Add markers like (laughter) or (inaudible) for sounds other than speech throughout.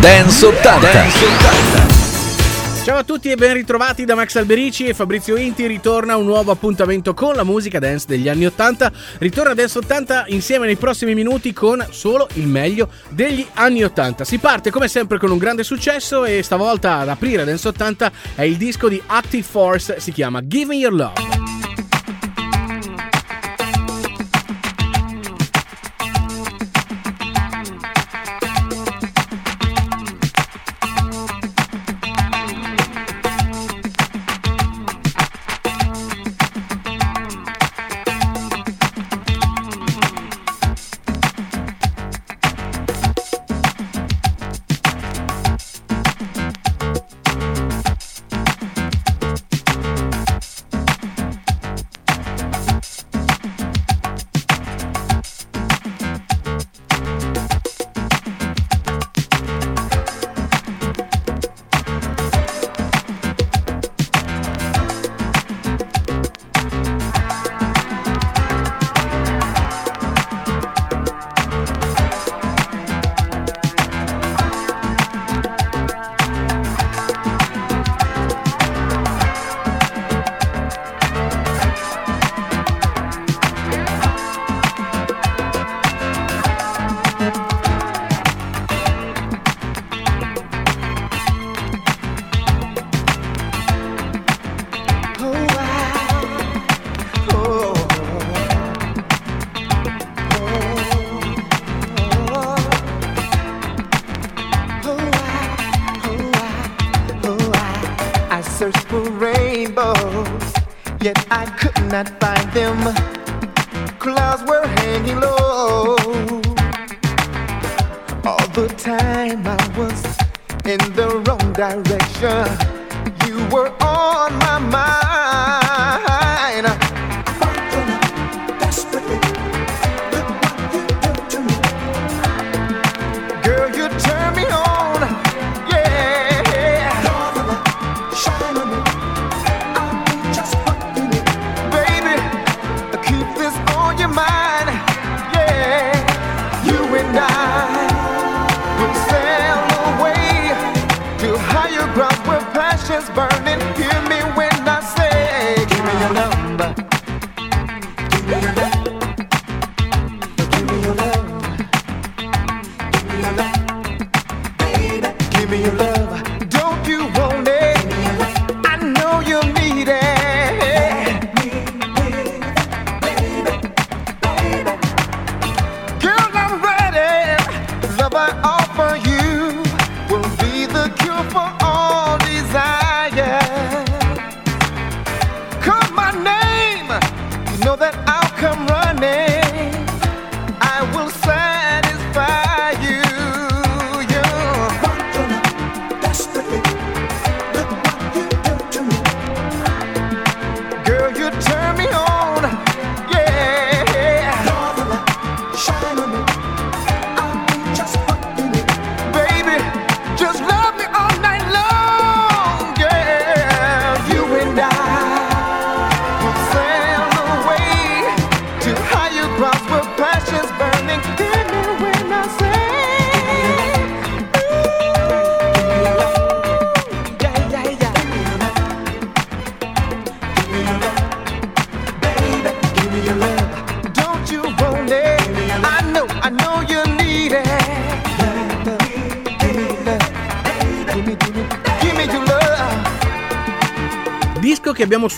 Dance 80. Dance 80. Ciao a tutti e ben ritrovati da Max Alberici e Fabrizio Inti. Ritorna un nuovo appuntamento con la musica dance degli anni 80. Ritorna Dance 80 insieme nei prossimi minuti con solo il meglio degli anni 80. Si parte come sempre con un grande successo e stavolta ad aprire Dance 80 è il disco di Active Force, si chiama Give Me Your Love.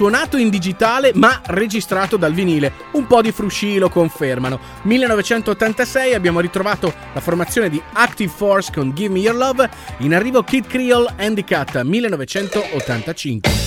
Suonato in digitale ma registrato dal vinile. Un po' di frusci lo confermano. 1986 abbiamo ritrovato la formazione di Active Force con Give Me Your Love. In arrivo Kid Creole Andy Cat 1985.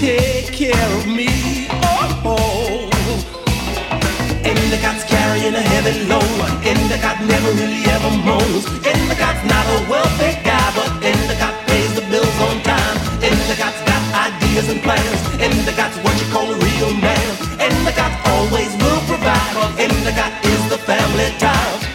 Take care of me. Oh, oh. Endicott's carrying a heavy load. Endicott never really ever moans. Endicott's not a wealthy guy, but Endicott pays the bills on time. Endicott's got ideas and plans. Endicott's what you call a real man. Endicott always will provide. Endicott is the family tie.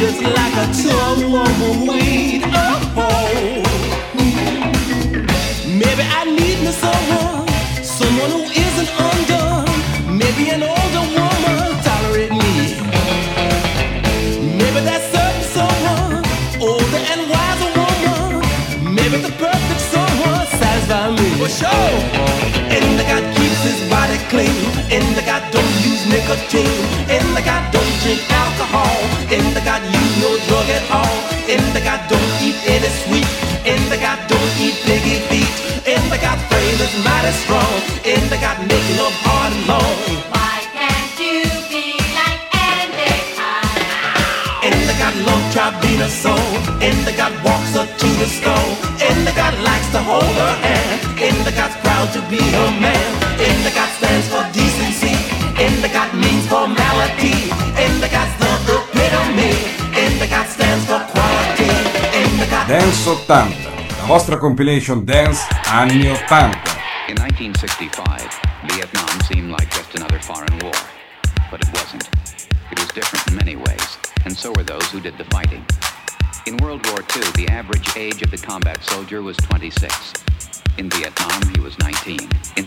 Just like a tumbleweed. Oh, use nicotine. Endicott don't drink alcohol. Endicott use no drug at all. Endicott don't eat any sweet. Endicott don't eat piggy feet. Endicott frame is mighty strong. Endicott make love hard and long. Why can't you be like Endicott? Endicott love Tribina so Endicott walks her to the store Endicott likes to hold her hand Endicott's proud to be her man Dance 80, la vostra compilation dance anni 80. In 1965, Vietnam seemed like just another foreign war. But it wasn't. It was different in many ways, and so were those who did the fighting. In World War II, the average age of the combat soldier was 26. In Vietnam, he was 19. In,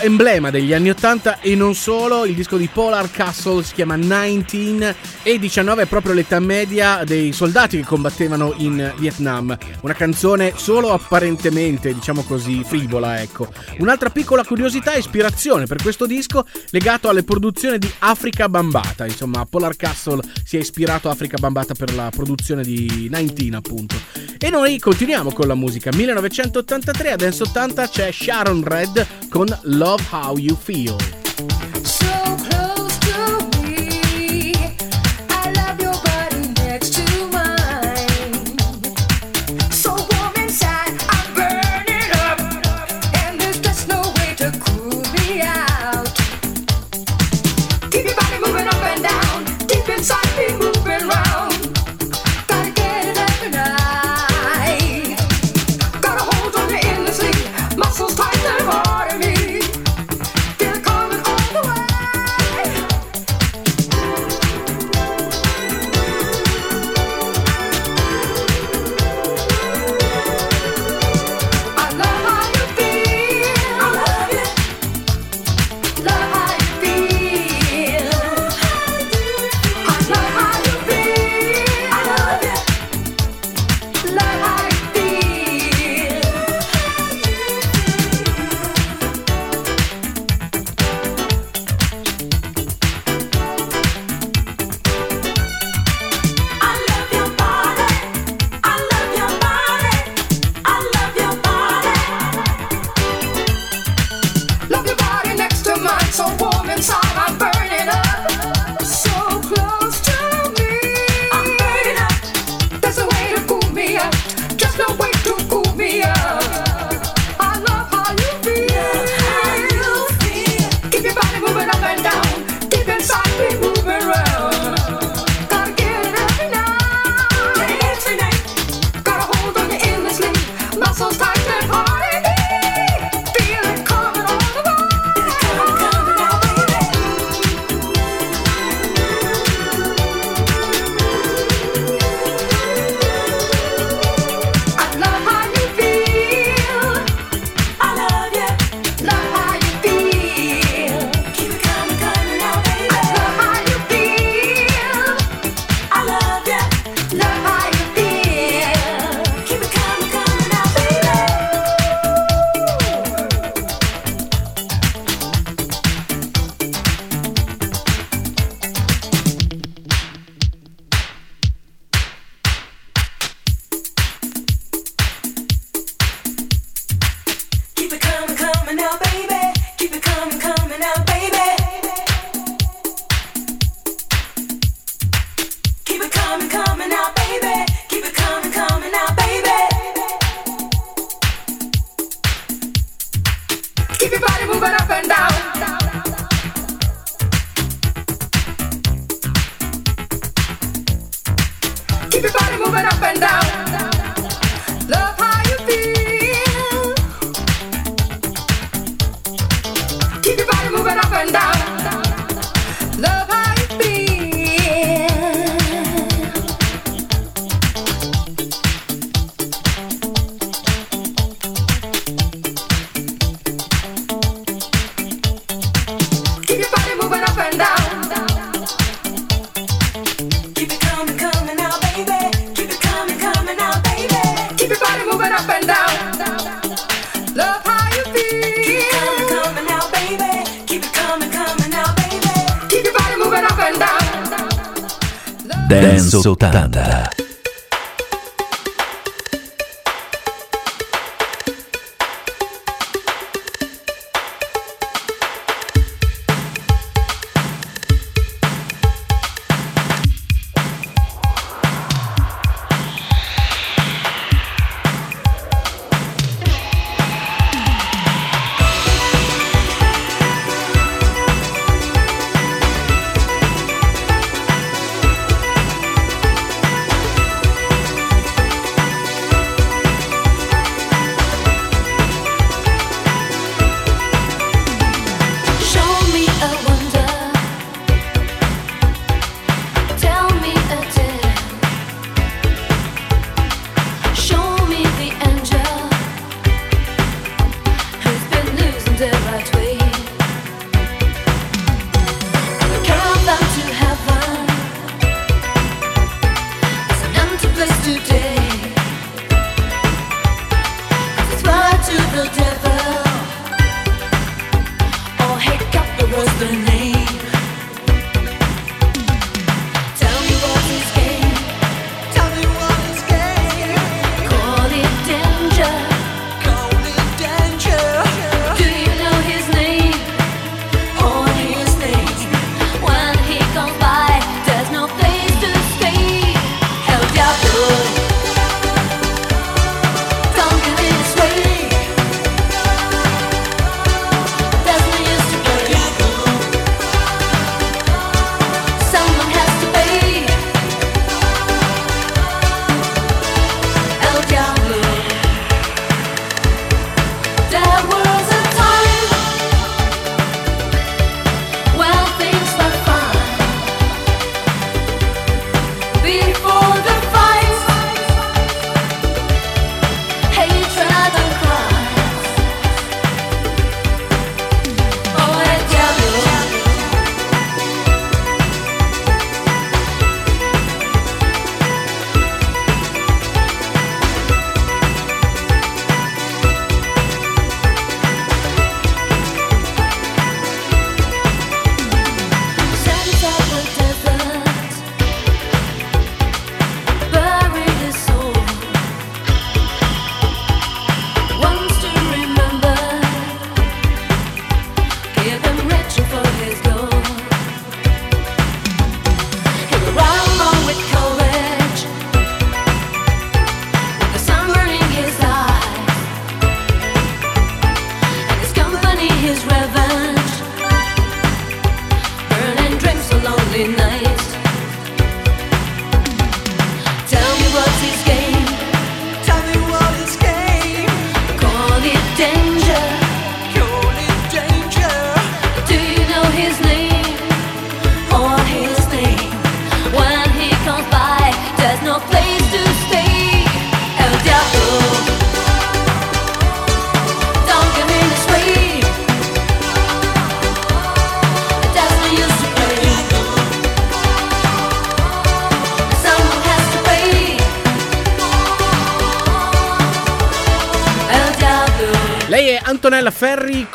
emblema degli anni 80 e non solo, il disco di Polar Castle si chiama 19 e 19 è proprio l'età media dei soldati che combattevano in Vietnam. Una canzone solo apparentemente, diciamo così, frivola, ecco. Un'altra piccola curiosità e ispirazione per questo disco legato alle produzioni di Africa Bambata, insomma, Polar Castle si è ispirato a Africa Bambata per la produzione di 19, appunto. E noi continuiamo con la musica. 1983 a Dance 80 c'è Sharon Red con Love How You Feel. Keep your body moving up and down. Love seu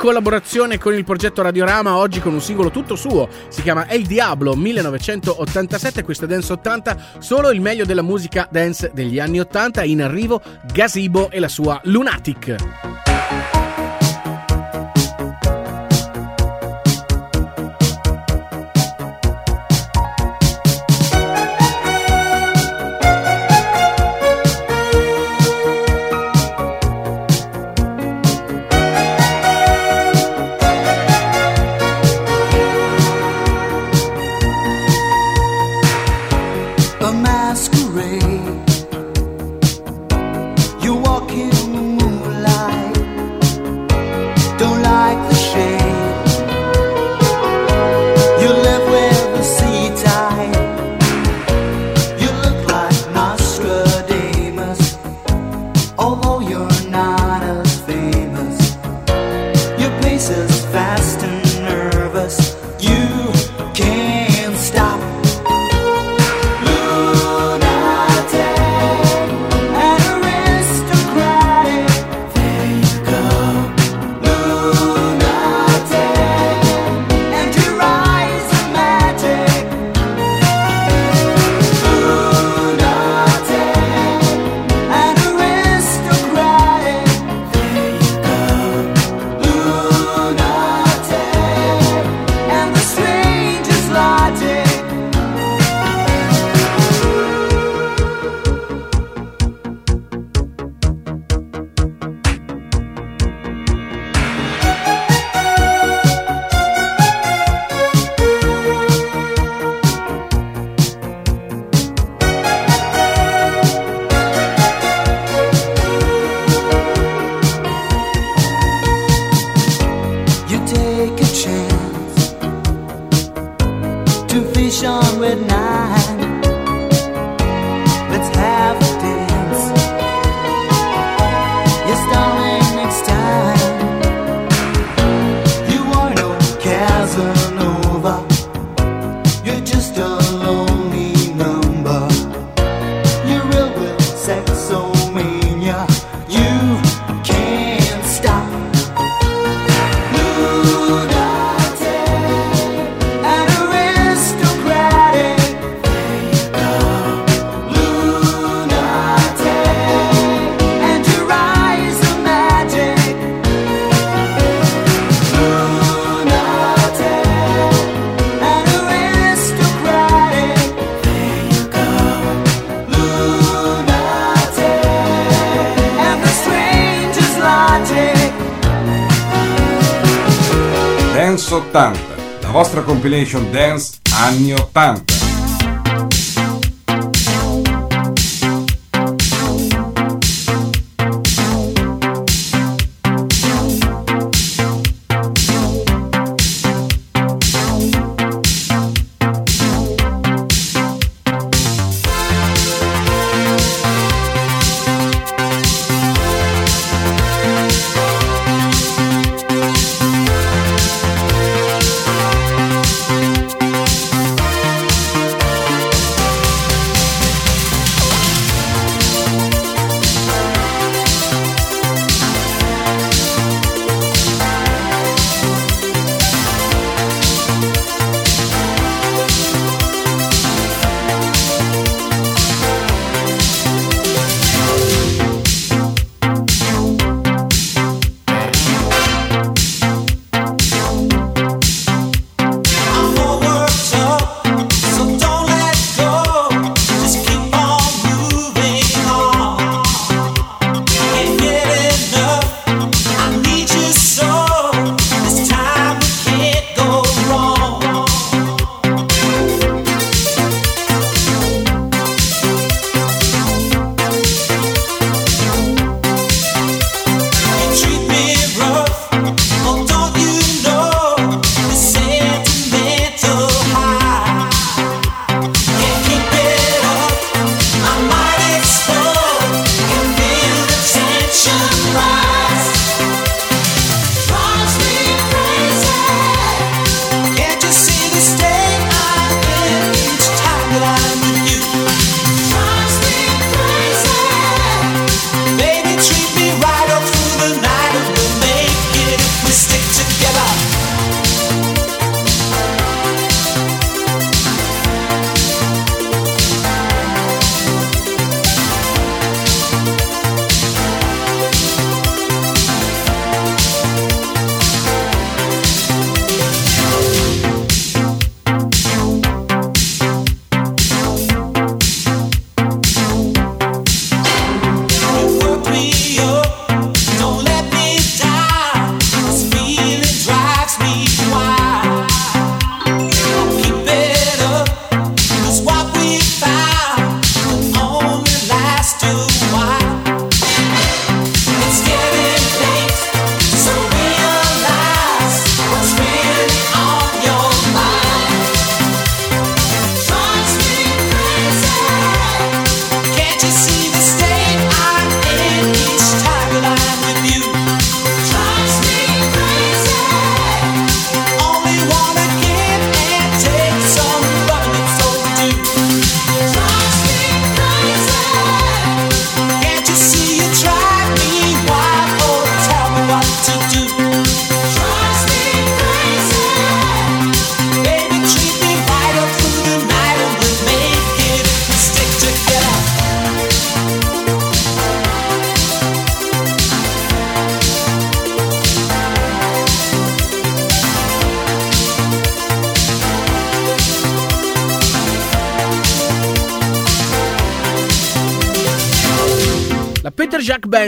collaborazione con il progetto Radiorama, oggi con un singolo tutto suo. Si chiama El Diablo 1987, questa Dance 80, solo il meglio della musica dance degli anni 80. In arrivo Gazebo e la sua Lunatic. Combination Dance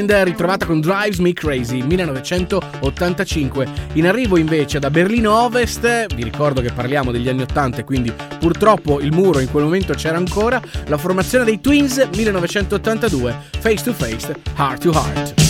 Band ritrovata con Drives Me Crazy 1985. In arrivo invece da Berlino Ovest, vi ricordo che parliamo degli anni 80 e quindi purtroppo il muro in quel momento c'era ancora, la formazione dei Twins 1982, Face to Face, Heart to Heart.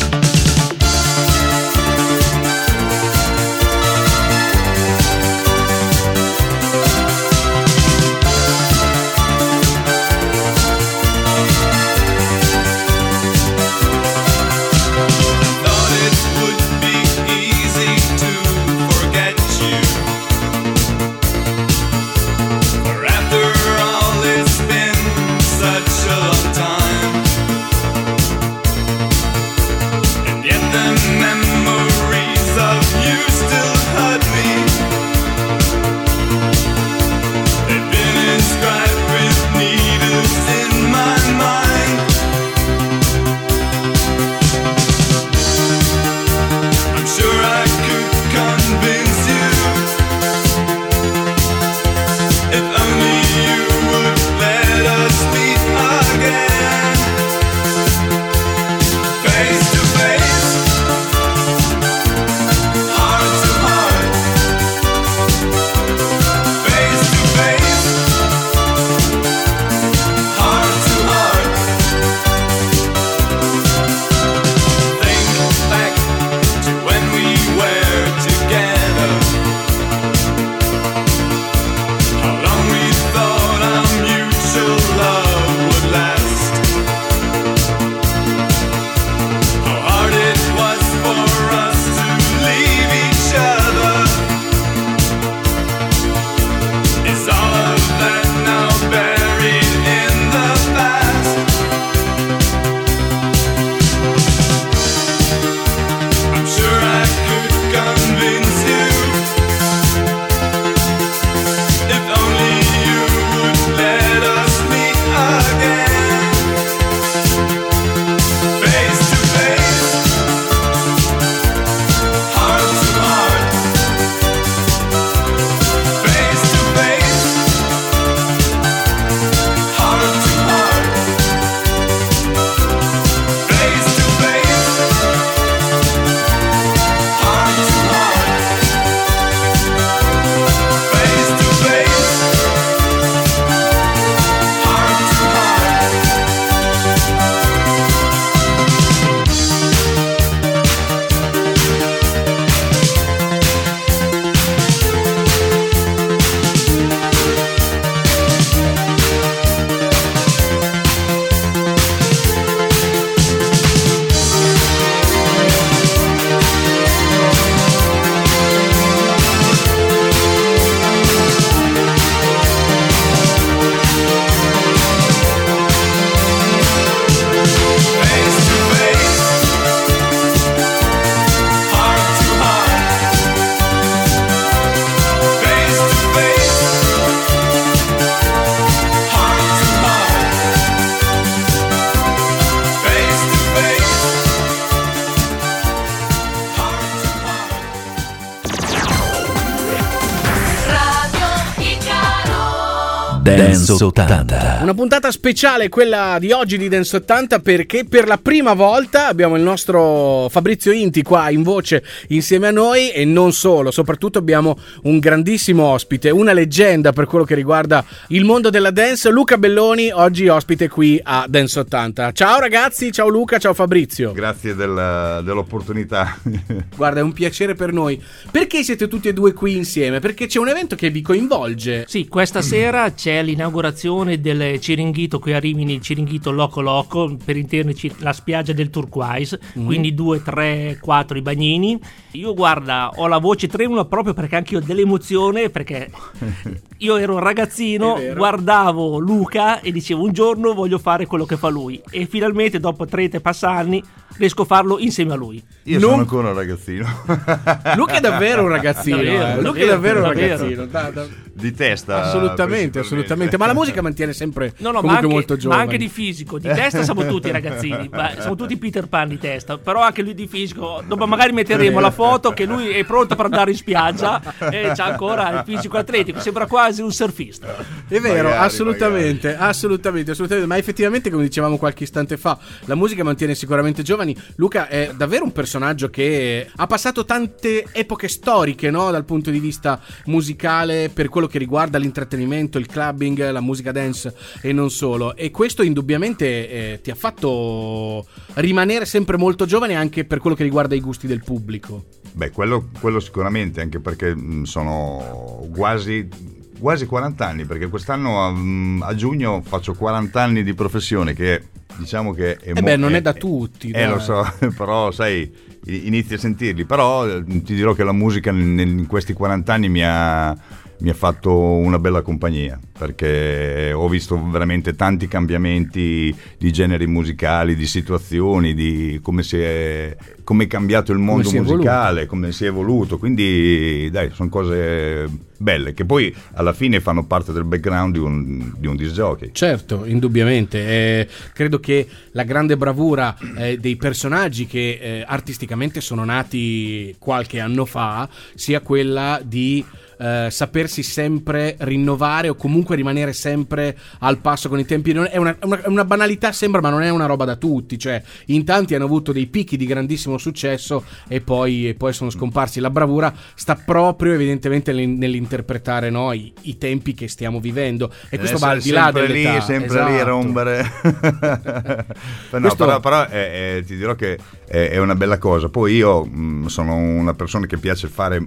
Dance 80. Una puntata speciale quella di oggi di Dance 80 perché per la prima volta abbiamo il nostro Fabrizio Inti qua in voce insieme a noi e non solo, soprattutto abbiamo un grandissimo ospite, una leggenda per quello che riguarda il mondo della dance, Luca Belloni, oggi ospite qui a Dance 80. Ciao ragazzi, ciao Luca, ciao Fabrizio. Grazie del- dell'opportunità. (laughs) Guarda, è un piacere per noi. Perché siete tutti e due qui insieme? Perché c'è un evento che vi coinvolge. Sì, questa sera c'è l'inaugurazione del Ciringhito qui a Rimini, il Ciringhito Loco Loco, per intenderci la spiaggia del turquoise, Mhm. quindi 2, 3, 4 i bagnini. Io guarda, ho la voce tremula proprio perché anche io ho dell'emozione, perché (laughs) io ero un ragazzino, guardavo Luca e dicevo un giorno voglio fare quello che fa lui e finalmente dopo 30 e passa anni riesco a farlo insieme a lui. Io Non- sono ancora un ragazzino. (laughs) Luca è davvero un ragazzino. Davvero, eh. Luca è davvero un davvero. ragazzino. Da- da- Di testa. assolutamente, assolutamente. Ma la musica mantiene sempre No, no, ma comunque anche, molto ma giovane. anche di fisico, di testa siamo tutti ragazzini, ma siamo tutti Peter Pan di testa, però anche lui di fisico, dopo magari metteremo la foto che lui è pronto per andare in spiaggia e c'ha ancora il fisico atletico, sembra quasi quasi un surfista. È vero, Magari, assolutamente, assolutamente, assolutamente. Ma effettivamente, come dicevamo qualche istante fa, la musica mantiene sicuramente giovani. Luca è davvero un personaggio che ha passato tante epoche storiche, no? Dal punto di vista musicale, per quello che riguarda l'intrattenimento, il clubbing, la musica dance e non solo. E questo indubbiamente eh, ti ha fatto rimanere sempre molto giovane anche per quello che riguarda i gusti del pubblico. Beh, quello, quello sicuramente, anche perché mh, sono quasi, quasi 40 anni, perché quest'anno a, mh, a giugno faccio 40 anni di professione, che diciamo che è Eh beh, non è da tutti, Eh, dai. lo so, (laughs) però sai, inizi a sentirli, però eh, ti dirò che la musica in questi 40 anni mi ha, mi ha fatto una bella compagnia, perché ho visto veramente tanti cambiamenti di generi musicali, di situazioni, di come si è, come è cambiato il mondo è musicale, come si è evoluto, quindi dai, sono cose belle che poi alla fine fanno parte del background di un, di un disc jockey. Certo, indubbiamente. Eh, credo che la grande bravura eh, dei personaggi che eh, artisticamente sono nati qualche anno fa sia quella di eh, sapersi sempre rinnovare o comunque rimanere sempre al passo con i tempi. Non- È una, una- una banalità, sembra, ma non è una roba da tutti. Cioè, in tanti hanno avuto dei picchi di grandissimo successo e poi, e poi sono scomparsi. La bravura sta proprio, evidentemente, nell'in- nell'interpretare no, i, i tempi che stiamo vivendo. E questo va al di là dell'età. lì, sempre lì a Esatto. rompere. (laughs) Però, no, Questo- però, però, eh, eh, ti dirò che è, è una bella cosa. Poi io mh, sono una persona che piace fare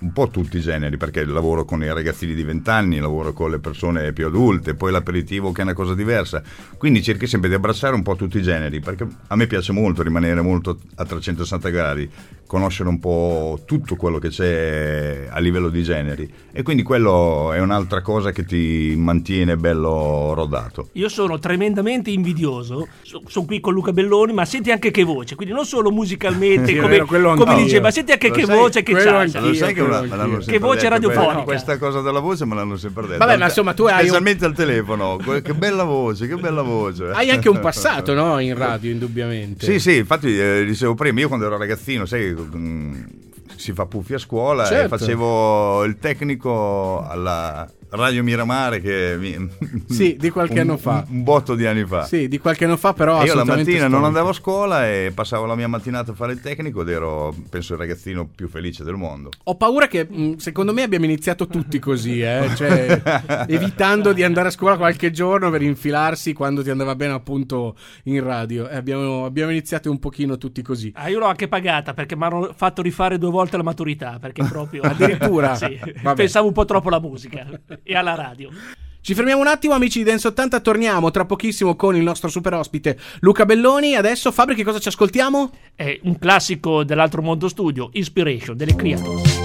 un po' tutti i generi perché lavoro con i ragazzini di 20 anni, lavoro con le persone più adulte, poi l'aperitivo che è una cosa diversa. Quindi cerchi sempre di abbracciare un po' tutti i generi perché a me piace molto rimanere molto a 360 gradi, conoscere un po' tutto quello che c'è a livello di generi e quindi quello è un'altra cosa che ti mantiene bello rodato. Io sono tremendamente invidioso, sono qui con Luca Belloni, ma senti anche che voce, quindi non solo musicalmente, Sì, come, vero, come anch'io. dice, ma senti anche Lo che sai, voce che c'ha. Lo sai che, me l'hanno Che voce detto, radiofonica. que- Questa cosa della voce me l'hanno sempre detto. Vabbè, ma insomma, tu hai un- Specialmente al telefono. Che bella voce, che bella voce. Hai anche un passato, (laughs) no? In radio, indubbiamente. Sì, sì, infatti eh, dicevo prima, io quando ero ragazzino, sai, mm, si fa puffi a scuola e Certo. facevo il tecnico alla Radio Miramare che mi- (laughs) Sì, di qualche (laughs) un- anno fa. Un, un botto di anni fa. Sì, di qualche anno fa, però. E io la mattina non storico. andavo a scuola e passavo la mia mattinata a fare il tecnico ed ero, penso, il ragazzino più felice del mondo. Ho paura che, mh, secondo me, abbiamo iniziato tutti così, eh? cioè, (laughs) evitando di andare a scuola qualche giorno per infilarsi quando ti andava bene, appunto, in radio. Eh, abbiamo, abbiamo iniziato un pochino tutti così. Ah, io l'ho anche pagata perché mi hanno fatto rifare due volte la maturità, perché proprio... Addirittura? Sì, Vabbè. pensavo un po' troppo alla musica e alla radio. Ci fermiamo un attimo, amici di Dance 80. Torniamo tra pochissimo con il nostro super ospite Luca Belloni. Adesso, Fabri, che cosa ci ascoltiamo? È un classico dell'altro mondo studio, Inspiration, delle Creators.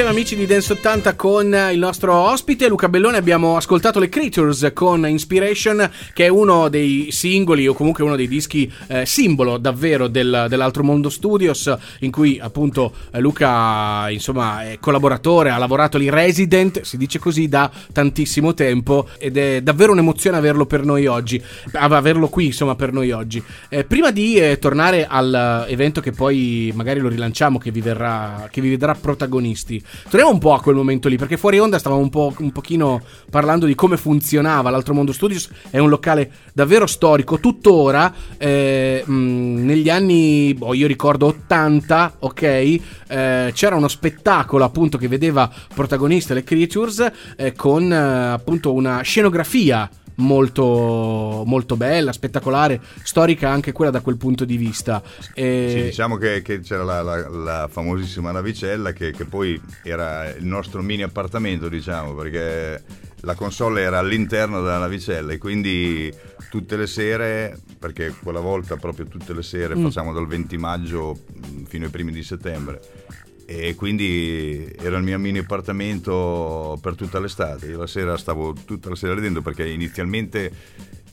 Insieme amici di Dance 80 con il nostro ospite Luca Bellone. Abbiamo ascoltato le Creatures con Inspiration, che è uno dei singoli o comunque uno dei dischi eh, simbolo davvero del- dell'Altro Mondo Studios, in cui appunto eh, Luca insomma è collaboratore, ha lavorato lì resident, si dice così, da tantissimo tempo ed è davvero un'emozione averlo per noi oggi, av- averlo qui insomma per noi oggi. Eh, prima di eh, tornare all'evento che poi magari lo rilanciamo, che vi, verrà, che vi vedrà protagonisti, torniamo un po' a quel momento lì, perché fuori onda stavamo un, po', un pochino parlando di come funzionava l'Altro Mondo. Studios, è un locale davvero storico, tuttora eh, mh, negli anni, boh, io ricordo 80, ok, eh, c'era uno spettacolo appunto che vedeva protagoniste le Creatures eh, con eh, appunto una scenografia molto, molto bella, spettacolare, storica anche quella da quel punto di vista. E- Sì, diciamo che, che c'era la, la- la famosissima navicella che, che poi era il nostro mini appartamento, diciamo, perché la console era all'interno della navicella e quindi tutte le sere, perché quella volta proprio tutte le sere Mm. facciamo dal 20 maggio mh, fino ai primi di settembre. E quindi era il mio mini appartamento per tutta l'estate. Io la sera stavo tutta la sera lì dentro perché inizialmente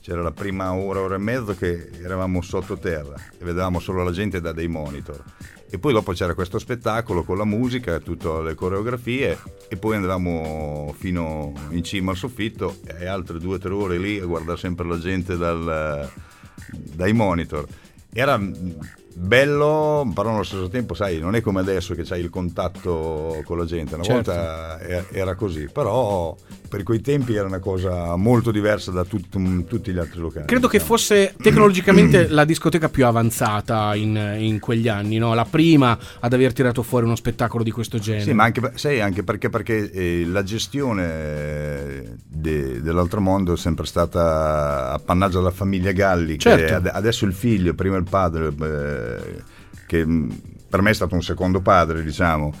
c'era la prima ora, ora e mezzo che eravamo sottoterra e vedevamo solo la gente da dei monitor. E poi dopo c'era questo spettacolo con la musica, tutte le coreografie e poi andavamo fino in cima al soffitto e altre due o tre ore lì a guardare sempre la gente dal- dai monitor. Era bello, però allo stesso tempo, sai, non è come adesso che c'hai il contatto con la gente. Una Certo. volta era così, però per quei tempi era una cosa molto diversa da tut- tutti gli altri locali. Credo che diciamo. fosse tecnologicamente la discoteca più avanzata in, in quegli anni, no? la prima ad aver tirato fuori uno spettacolo di questo genere. Sì, ma anche, sai, anche perché, perché eh, la gestione de- dell'altro mondo è sempre stata appannaggio della famiglia Galli, che Certo. ad- adesso il figlio, prima il padre, eh, che mh, per me è stato un secondo padre, diciamo.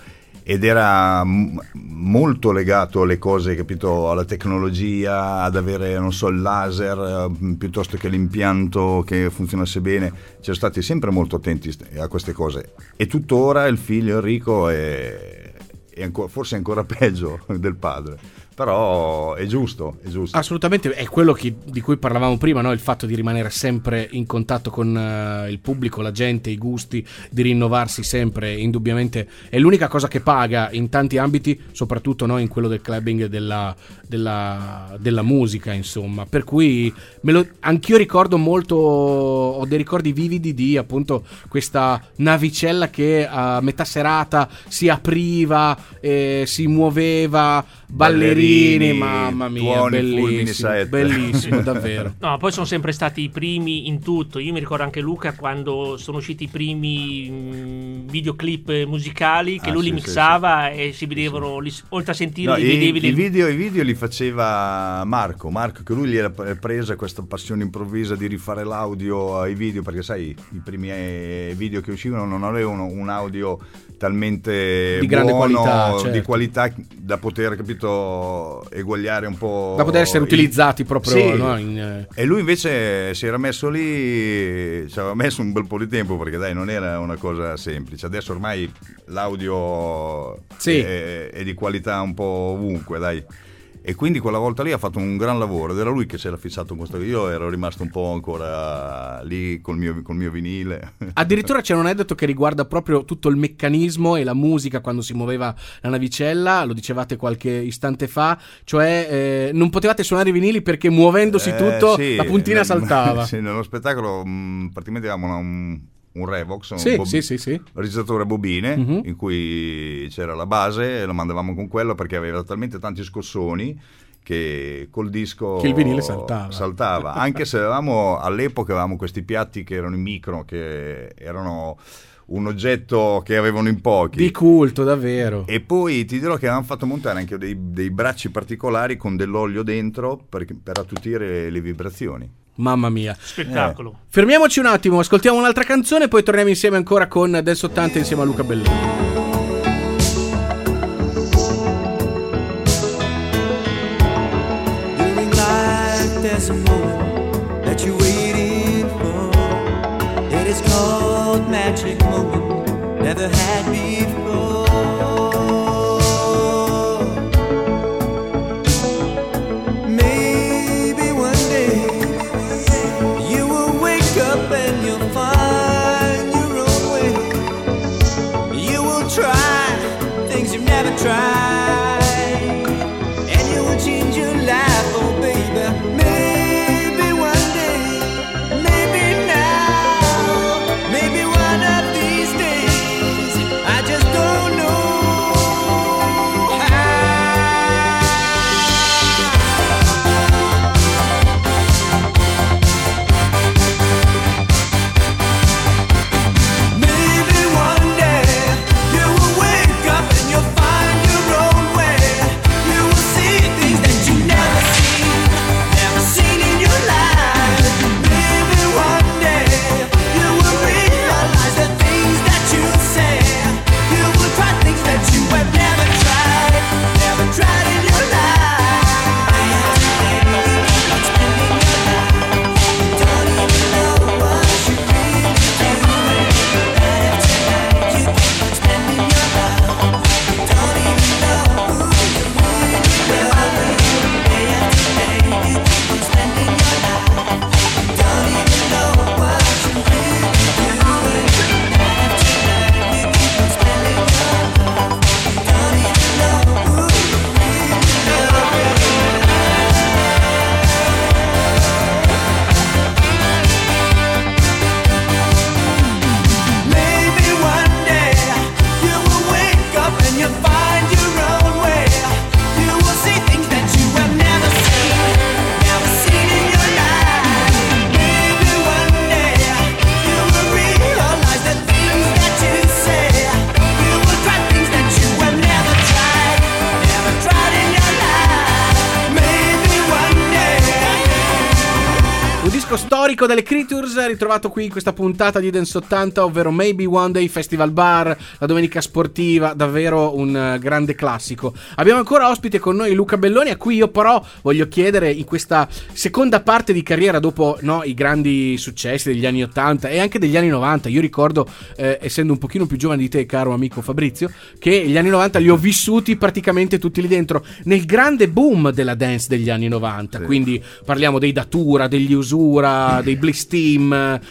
Ed era m- molto legato alle cose, capito, alla tecnologia, ad avere, non so, il laser eh, piuttosto che l'impianto che funzionasse bene. Ci stati sempre molto attenti a queste cose. E tuttora il figlio Enrico è, è anco- forse ancora (laughs) peggio del padre. Però è giusto, è giusto. Assolutamente, è quello che- di cui parlavamo prima, no? il fatto di rimanere sempre in contatto con eh, il pubblico, la gente, i gusti, di rinnovarsi sempre, indubbiamente è l'unica cosa che paga in tanti ambiti, soprattutto no, in quello del clubbing e della, della- della musica, insomma. Per cui lo- anch'io ricordo molto, ho dei ricordi vividi di appunto questa navicella che a metà serata si apriva, eh, si muoveva, ballerini, Ballerini, mamma mia, tuoni, fulmini, bellissimo, bellissimo, (laughs) davvero. No, poi sono sempre stati i primi in tutto. Io mi ricordo anche Luca quando sono usciti i primi mh, videoclip musicali che Ah, lui li sì, mixava e si vedevano, li- oltre a sentire No, li i, vedevi i le- video, i video li faceva Marco, Marco che lui gli era pre- presa questa passione improvvisa di rifare l'audio ai video perché sai i primi eh, video che uscivano non avevano un audio talmente Di grande buono, qualità, di certo. qualità da poter capito eguagliare un po' Da poter essere utilizzati proprio, Sì. no, in, eh, e lui invece si era messo lì, ci aveva messo un bel po' di tempo perché dai non era una cosa semplice. Adesso ormai l'audio Sì. è, è di qualità un po' ovunque, dai. E quindi quella volta lì ha fatto un gran lavoro ed era lui che si era fissato con questo. Io ero rimasto un po' ancora lì col mio, col mio vinile. Addirittura c'è un aneddoto che riguarda proprio tutto il meccanismo e la musica quando si muoveva la navicella, lo dicevate qualche istante fa, cioè eh, non potevate suonare i vinili perché muovendosi Eh, tutto sì, la puntina nel- saltava. (laughs) sì, nello spettacolo mh, praticamente avevamo una- un, un Revox, un Sì, bob- sì, sì, regizzatore a bobine Mhm. in cui c'era la base e lo mandavamo con quello perché aveva talmente tanti scossoni che col disco Che il vinile saltava. saltava. (laughs) anche se avevamo all'epoca avevamo questi piatti che erano in micro che erano un oggetto che avevano in pochi Di culto, davvero. e poi ti dirò che avevamo fatto montare anche dei, dei bracci particolari con dell'olio dentro per, per attutire le vibrazioni Mamma mia. Spettacolo. Fermiamoci un attimo, ascoltiamo un'altra canzone, poi torniamo insieme ancora con Dance 80 insieme a Luca Belloni. Storico delle Creatures, ritrovato qui in questa puntata di Dance 80, ovvero Maybe One Day Festival Bar, la domenica sportiva, davvero un eh, grande classico. Abbiamo ancora ospite con noi Luca Belloni, a cui io però voglio chiedere in questa seconda parte di carriera, dopo no, i grandi successi degli anni 80 e anche degli anni 90, io ricordo, eh, essendo un pochino più giovane di te, caro amico Fabrizio, che gli anni 90 li ho vissuti praticamente tutti lì dentro, nel grande boom della dance degli anni 90, quindi parliamo dei Datura, degli Usura, dei Bliss Team,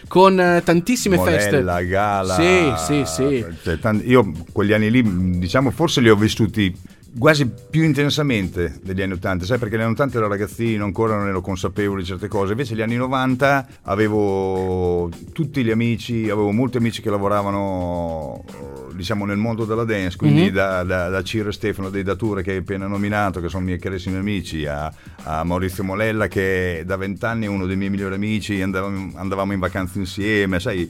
con eh, tantissime feste. Morella, Gala. Sì, sì, sì. Cioè, io quegli anni lì, diciamo, forse li ho vissuti quasi più intensamente degli anni 80, sai perché negli anni 80 ero ragazzino, ancora non ero consapevole di certe cose, invece negli anni 90 avevo tutti gli amici, avevo molti amici che lavoravano diciamo nel mondo della dance, quindi Mhm. da, da, da Ciro e Stefano dei Datura che hai appena nominato, che sono miei carissimi amici, a, a Maurizio Molella che da vent'anni è uno dei miei migliori amici, andavamo, andavamo in vacanza insieme, sai,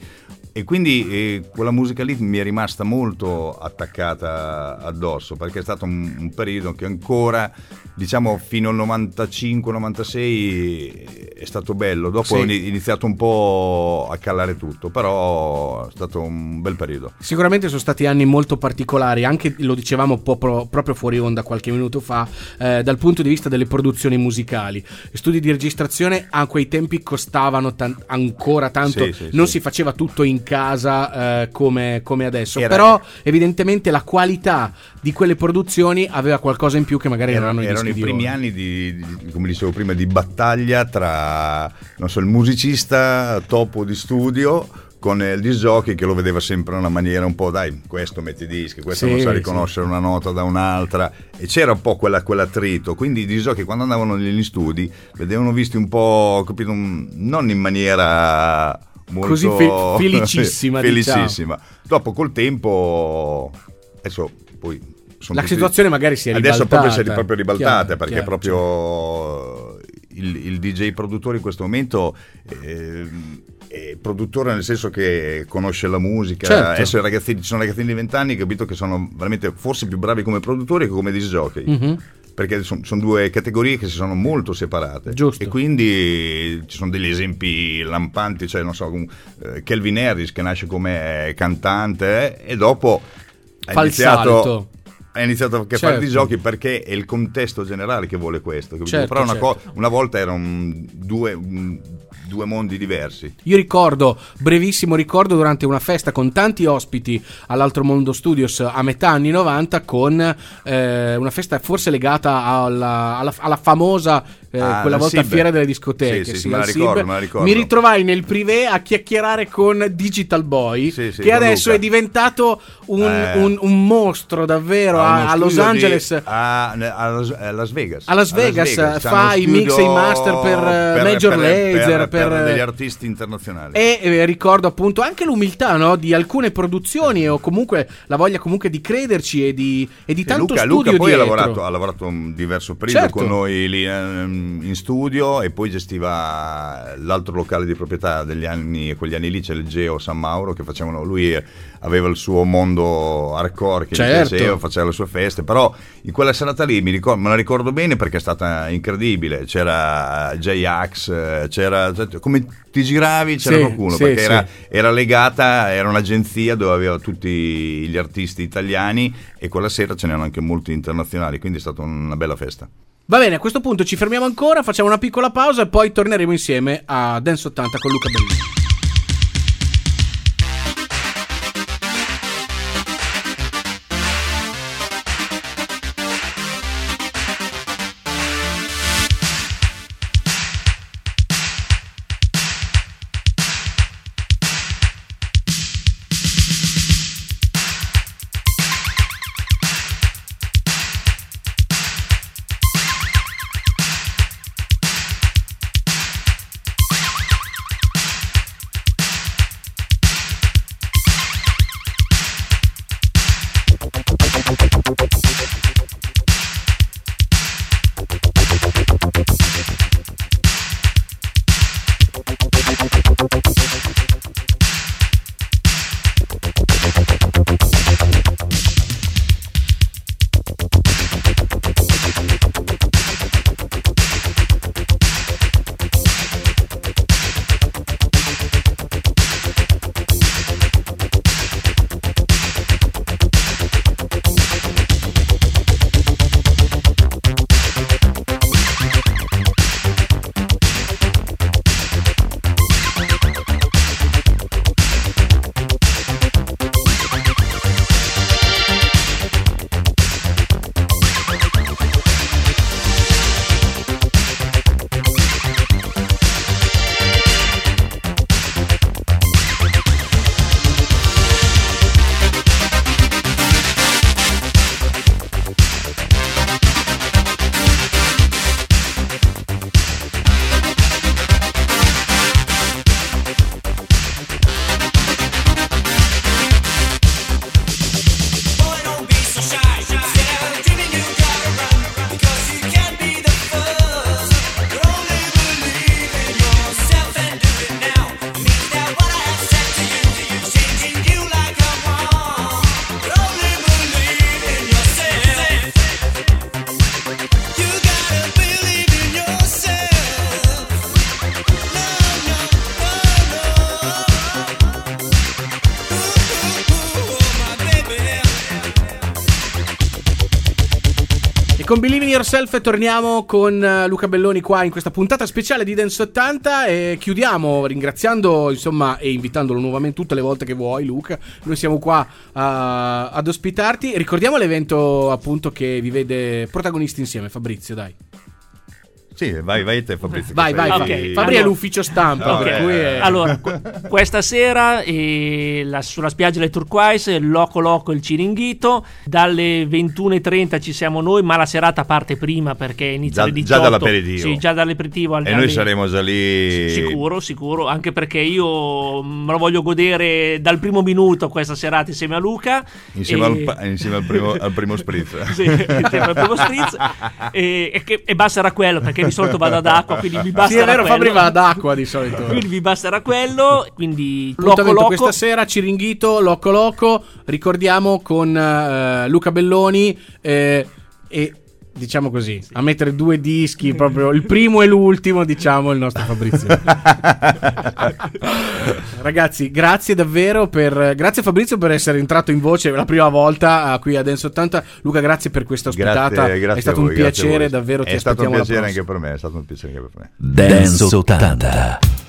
e quindi eh, quella musica lì mi è rimasta molto attaccata addosso perché è stato un, un periodo che ancora, diciamo, fino al 95-96 è stato bello. Dopo Sì. ho ini- iniziato un po' a calare tutto, però è stato un bel periodo. Sicuramente sono stati anni molto particolari, anche lo dicevamo pro- proprio fuori onda qualche minuto fa, eh, dal punto di vista delle produzioni musicali. Gli studi di registrazione a quei tempi costavano tan- ancora tanto, Sì, sì, non si faceva tutto in casa eh, come, come adesso, Era- però evidentemente la qualità di quelle produzioni aveva qualcosa in più che magari non Erano, erano i primi ora. anni di, di- come dicevo prima, di battaglia tra non so, il musicista topo di studio con il disc jockey che lo vedeva sempre in una maniera un po' dai, questo mette i dischi, questo Sì, non sa sì. riconoscere una nota da un'altra e c'era un po' quella, quell'attrito, quindi i disc jockey quando andavano negli studi vedevano visti un po', capito, un- non in maniera molto Così fe- felicissima, (laughs) diciamo. felicissima. Dopo col tempo adesso poi La tutti- situazione magari si è Adesso proprio si è ribaltata. proprio ribaltata Chiaro, perché chiaro, proprio il, il DJ produttore in questo momento eh, è produttore nel senso che conosce la musica. Certo. Adesso i ragazzini, ci sono ragazzini di 20 anni capito che sono veramente forse più bravi come produttori che come disc jockey. Mhm. Perché sono due categorie che si sono molto separate. Giusto. E quindi ci sono degli esempi lampanti, cioè non so, eh, Kelvin Harris che nasce come cantante eh, e dopo ha Fa iniziato, ha iniziato a fare Certo. di giochi perché è il contesto generale che vuole questo. Certo, Però una, certo. co- una volta erano due, due mondi diversi. Io ricordo, brevissimo ricordo, durante una festa con tanti ospiti all'Altro Mondo Studios a metà anni 90, con eh, una festa forse legata alla, alla- alla famosa, eh, Ah, quella volta SIB. fiera delle discoteche. Sì, sì, sì, me la ricordo, me la ricordo. Mi ritrovai nel privé a chiacchierare con Digital Boy, Sì, sì, che adesso Luca. è diventato un, Eh. un- un mostro davvero Ha a, a Los studio di- Angeles. a, a Las- a Las Vegas. A Las Vegas, C'ha fa i mix e i master per, eh, Major Lazer, per, per- degli artisti internazionali. E eh, ricordo appunto anche l'umiltà no, di alcune produzioni o comunque la voglia comunque di crederci e di, e di E tanto Luca, studio Luca poi ha lavorato, ha lavorato un diverso periodo Certo. con noi lì ehm, in studio e poi gestiva l'altro locale di proprietà degli anni, quegli anni lì c'è il Geo San Mauro che facevano, lui aveva il suo mondo hardcore che Certo. gli piaceva, faceva le sue feste, però in quella serata lì mi ricor- me la ricordo bene perché è stata incredibile, c'era J-Ax, c'era, cioè, come ti giravi c'era Sì, qualcuno sì, perché sì. era, era legata, era un'agenzia dove aveva tutti gli artisti italiani e quella sera ce n'erano anche molti internazionali, quindi è stata una bella festa. Va bene, a questo punto ci fermiamo ancora, facciamo una piccola pausa e poi torneremo insieme a Dance 80 con Luca Bellini. Yourself torniamo con eh, Luca Belloni qua in questa puntata speciale di Dance 80 e chiudiamo ringraziando insomma e invitandolo nuovamente tutte le volte che vuoi Luca. Noi siamo qua ah, ad ospitarti. Ricordiamo l'evento appunto che vi vede protagonisti insieme, Fabrizio, dai. Sì, vai, vai te Fabrizio. Vai, vai, sei- Fabri. Ok, Fabri è allora- l'ufficio stampa, Ok. per cui è- Allora, qu- questa sera eh, la- sulla spiaggia del Turquoise, Loco Loco il Ciringhito, dalle 21.30 ci siamo noi, ma la serata parte prima perché inizia Già- alle già 18. dall'aperitivo. Sì, già dall'aperitivo. al- E noi saremo già lì. Sicuro, sicuro, anche perché io me lo voglio godere dal primo minuto questa serata insieme a Luca. Insieme, E- al, pa- insieme al primo, al primo spritz. (laughs) Sì, insieme al primo spritz. (laughs) e, e che- e basterà quello perché di solito vado ad acqua, quindi mi basterà Sì, è vero, quello. Fabri va ad acqua di solito. Quindi vi basterà quello, quindi Loco Loco. questa sera, Ciringhito, Loco Loco, ricordiamo con eh, Luca Belloni eh, e diciamo così, a mettere due dischi, proprio il primo e l'ultimo, diciamo, il nostro Fabrizio. (laughs) Ragazzi, grazie davvero per grazie Fabrizio per essere entrato in voce la prima volta eh, qui a Dance 80. Luca, grazie per questa ospitata. Grazie, grazie è stato a voi, un piacere davvero, ti È stato un piacere anche per me, è stato un piacere anche per me. Dance 80.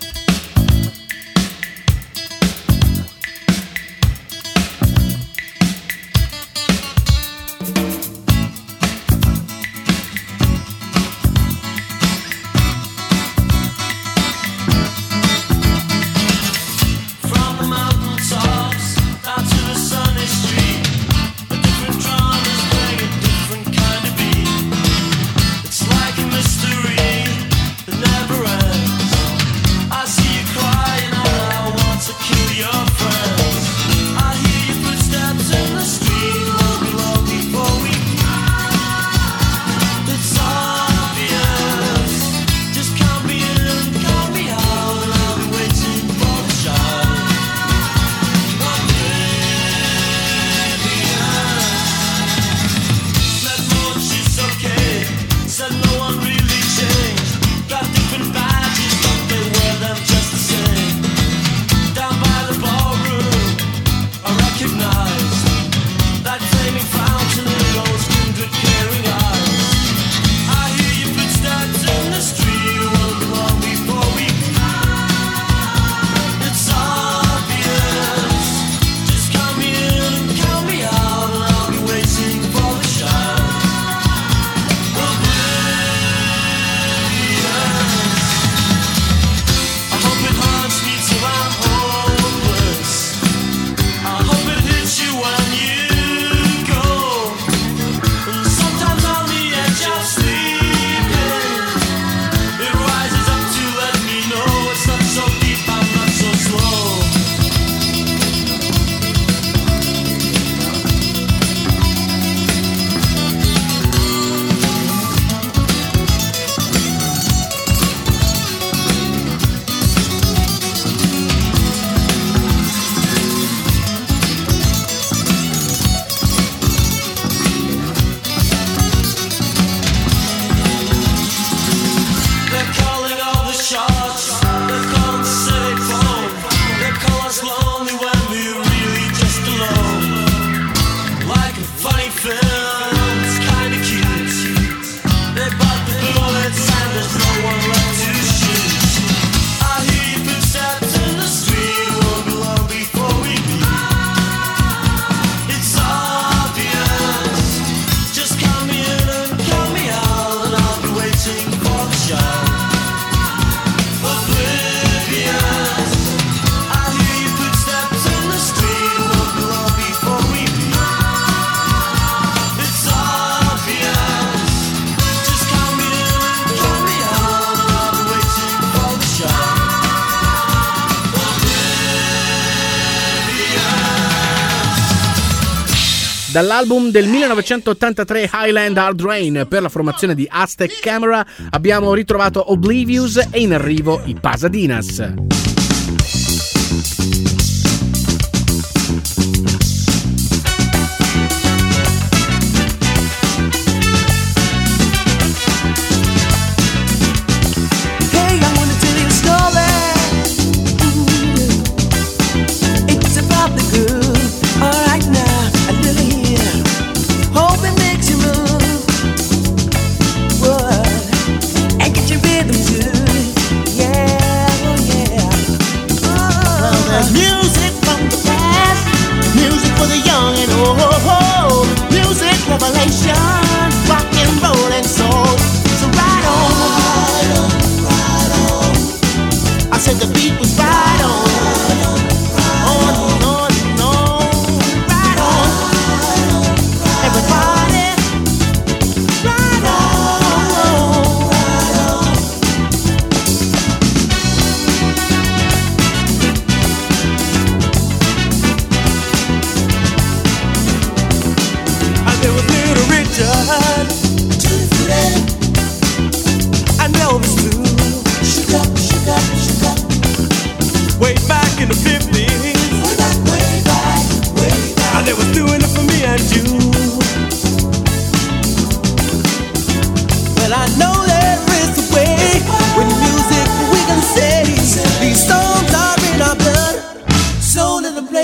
Dall'album del 1983 Highland Hard Rain per la formazione di Aztec Camera abbiamo ritrovato Oblivious e in arrivo i Pasadinas.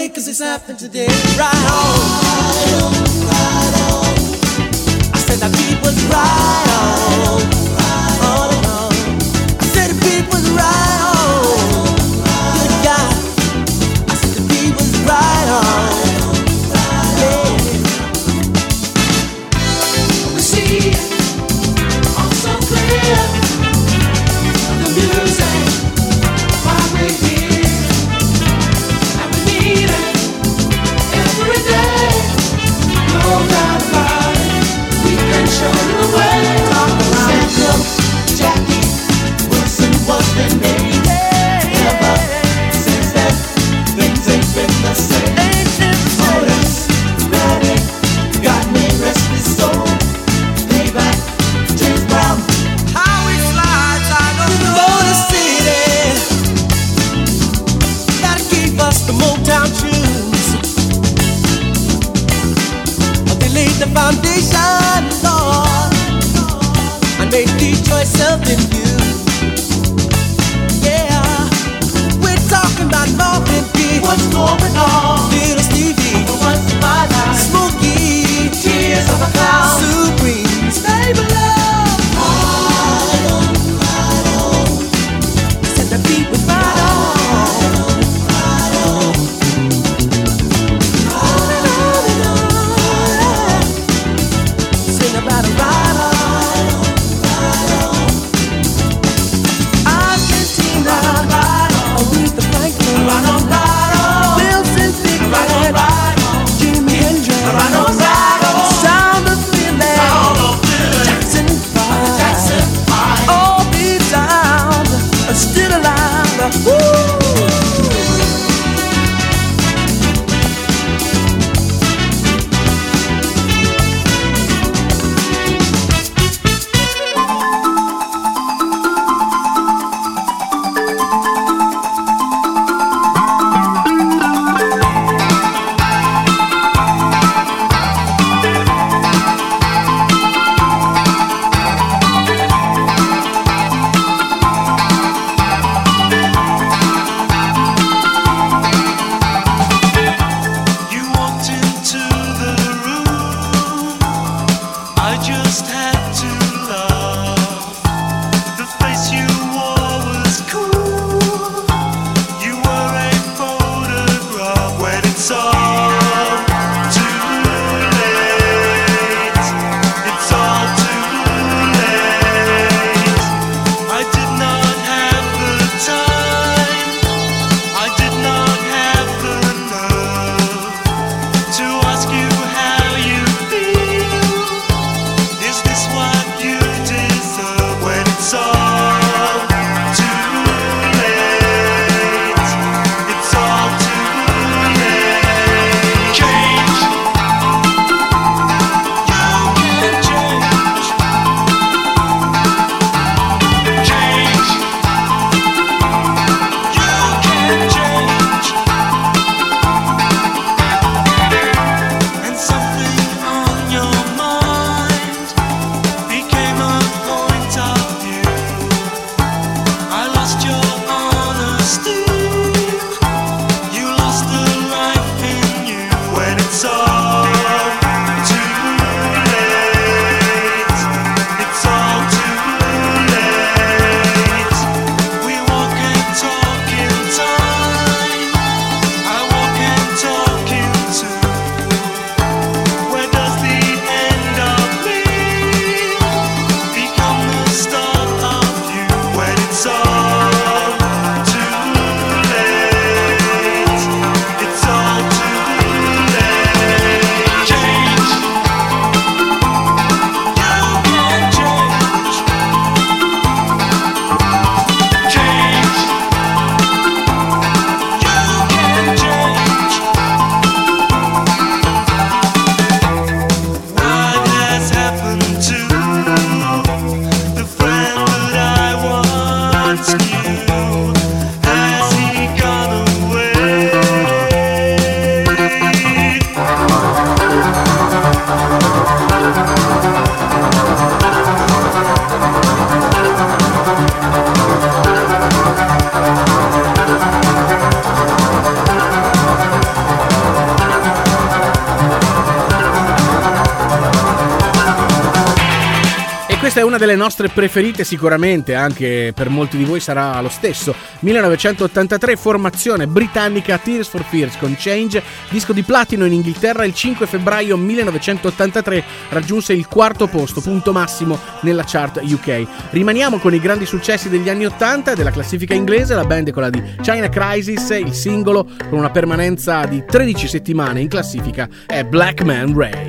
cause it's happened today. Right on. Right on, right on. I said that people right on. preferite sicuramente anche per molti di voi sarà lo stesso. 1983 formazione britannica Tears for Fears con Change, disco di platino in Inghilterra il 5 febbraio 1983 raggiunse il quarto posto, punto massimo nella chart UK. Rimaniamo con i grandi successi degli anni 80 della classifica inglese, la band è quella di China Crisis, il singolo con una permanenza di 13 settimane in classifica è Black Man Ray.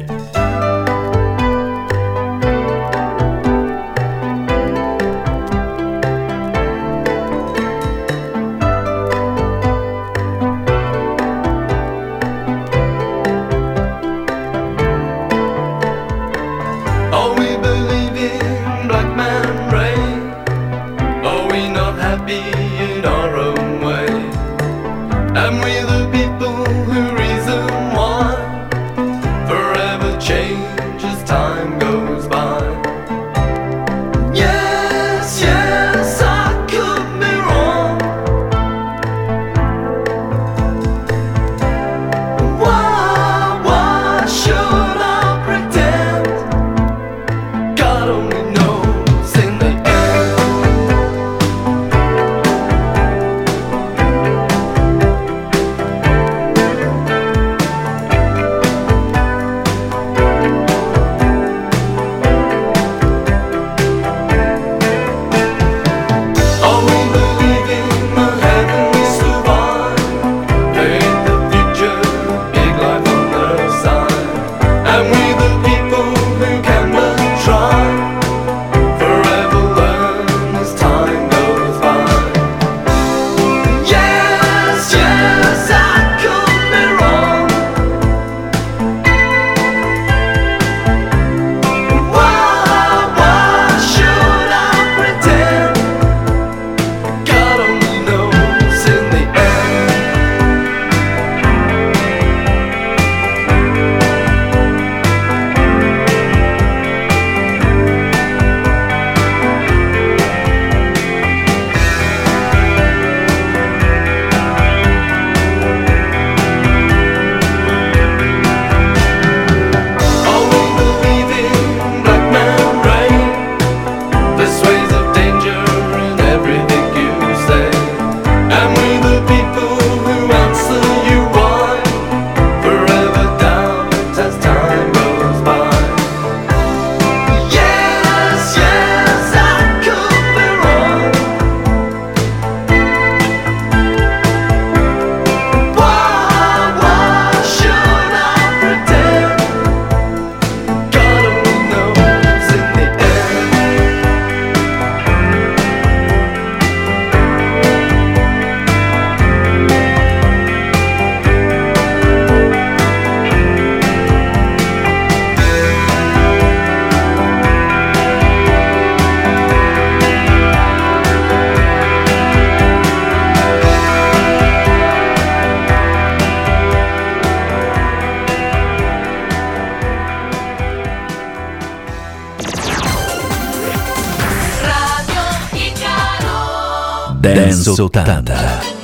Dance 80.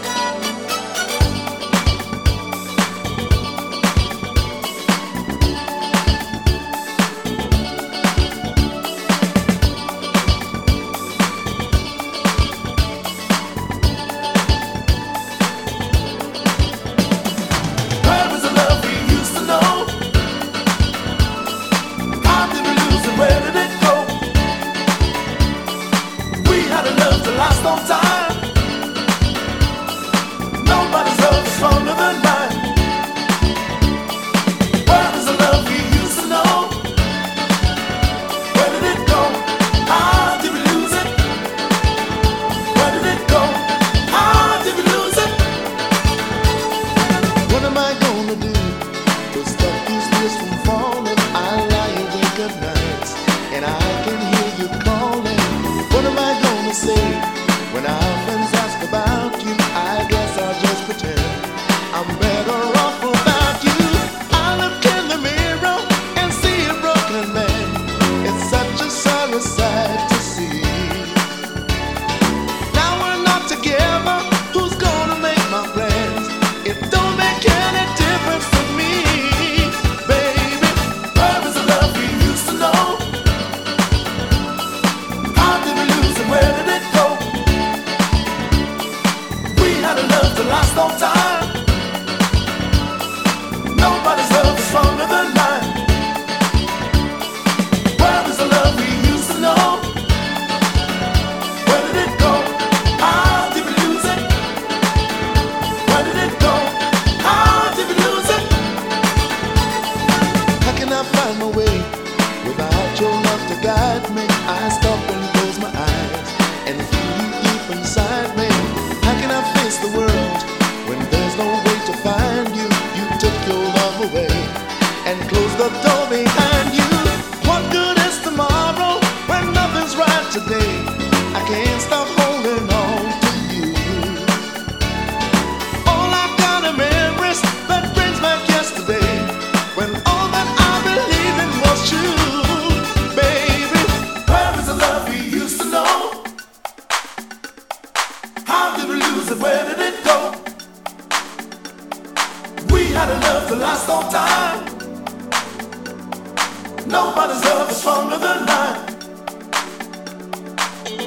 Nobody's love is stronger than mine.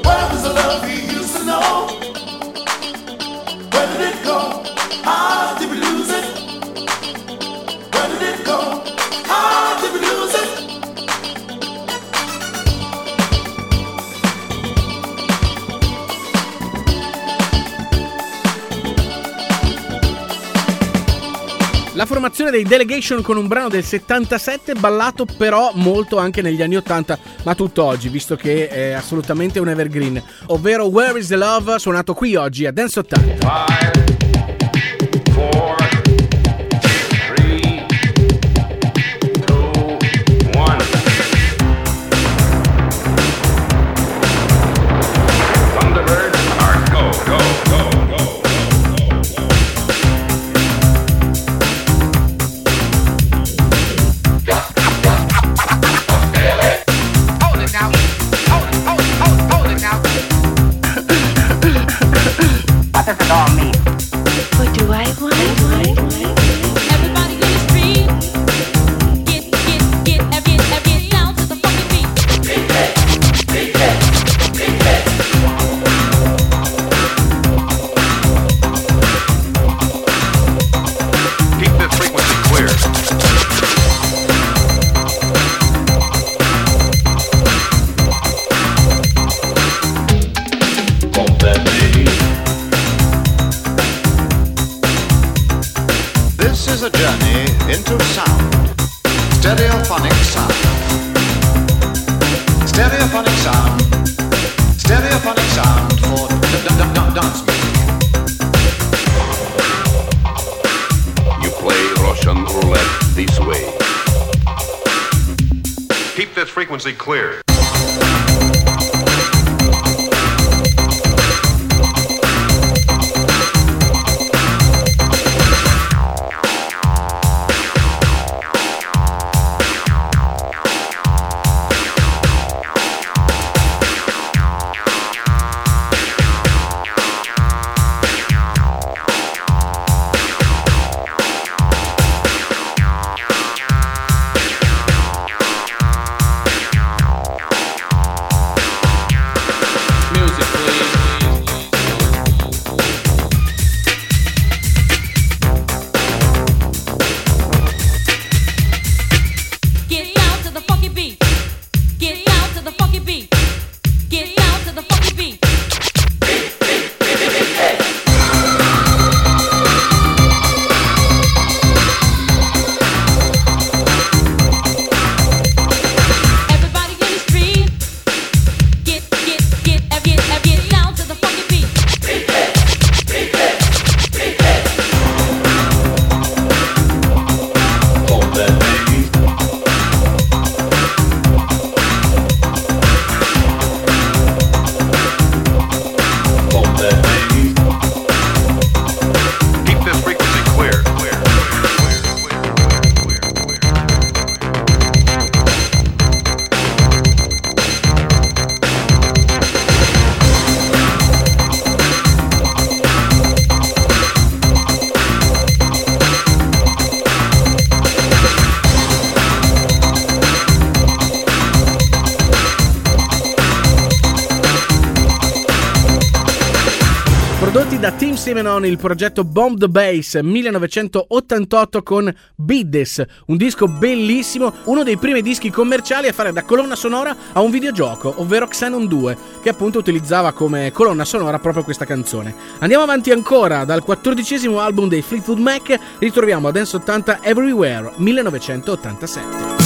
Where is the love we used to know? La formazione dei Delegation con un brano del 77 ballato però molto anche negli anni 80, ma tutt'oggi, visto che è assolutamente un evergreen, ovvero Where is the Love, suonato qui oggi a Dance 80. What Team Semenon, il progetto Bomb the Bass 1988 con Biddes, un disco bellissimo, uno dei primi dischi commerciali a fare da colonna sonora a un videogioco, ovvero Xenon 2, che appunto utilizzava come colonna sonora proprio questa canzone. Andiamo avanti ancora, dal quattordicesimo album dei Fleetwood Mac ritroviamo a Dance 80 Everywhere 1987.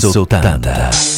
Dance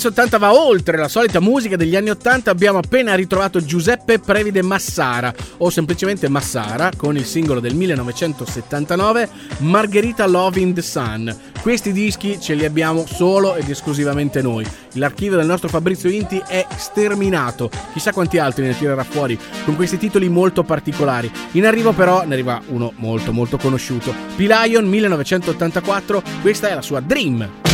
Dance 80 va oltre la solita musica degli anni 80. Abbiamo appena ritrovato Giuseppe Previde Massara, o semplicemente Massara, con il singolo del 1979 Margherita Love in the Sun. Questi dischi ce li abbiamo solo ed esclusivamente noi. L'archivio del nostro Fabrizio Inti è sterminato. Chissà quanti altri ne tirerà fuori con questi titoli molto particolari. In arrivo però ne arriva uno molto molto conosciuto. P-Lion 1984, questa è la sua Dream.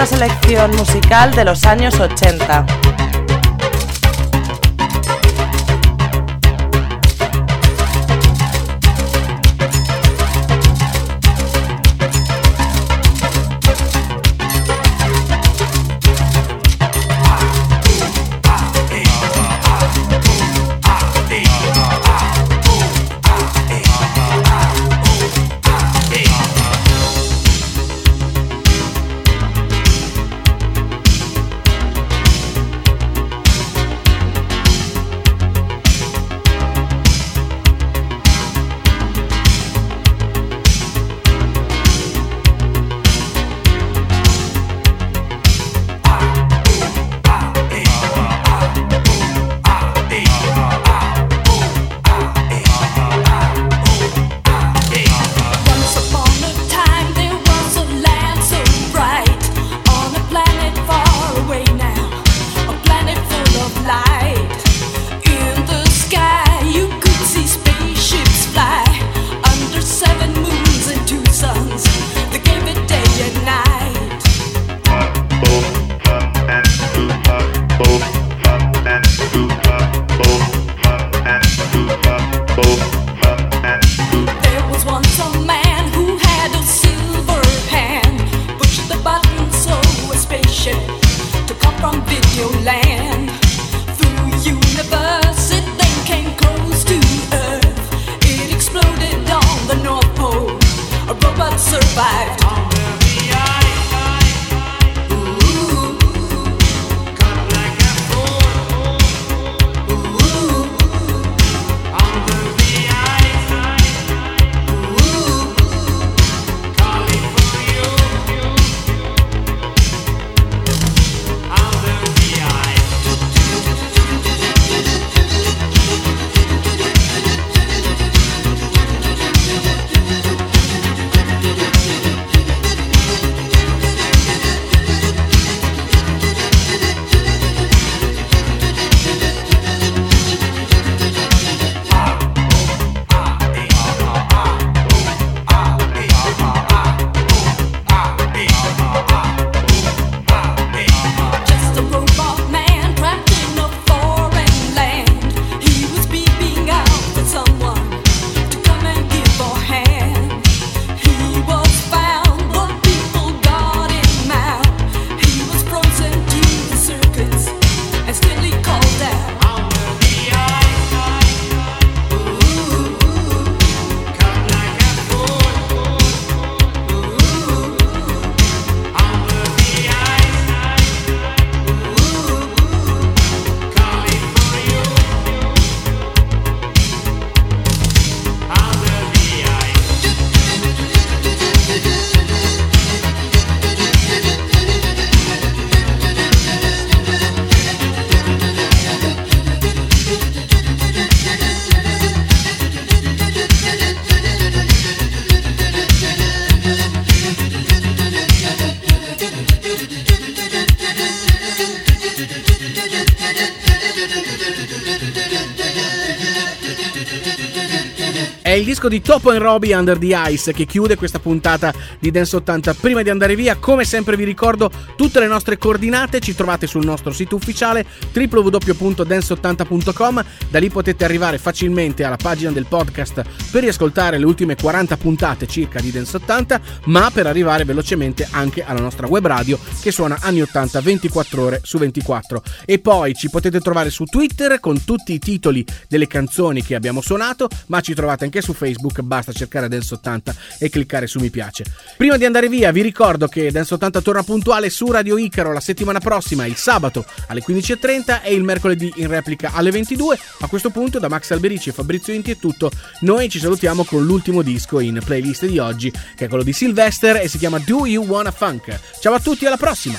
La vuestra selección musical de los años 80. Disco di Topo and Robbie Under the Ice che chiude questa puntata di Dance 80. Prima di andare via, come sempre vi ricordo tutte le nostre coordinate ci trovate sul nostro sito ufficiale www.dance80.com. Da lì potete arrivare facilmente alla pagina del podcast per riascoltare le ultime 40 puntate circa di Dance 80, ma per arrivare velocemente anche alla nostra web radio che suona anni 80 24 ore su 24. E poi ci potete trovare su Twitter con tutti i titoli delle canzoni che abbiamo suonato, ma ci trovate anche su Facebook, basta cercare Dance 80 e cliccare su mi piace. Prima di andare via vi ricordo che Dance 80 torna puntuale su Radio Icaro la settimana prossima, il sabato alle 15.30 e il mercoledì in replica alle 22. A questo punto da Max Alberici e Fabrizio Inti è tutto, noi ci salutiamo con l'ultimo disco in playlist di oggi che è quello di Sylvester e si chiama Do You Wanna Funk. Ciao a tutti, alla prossima!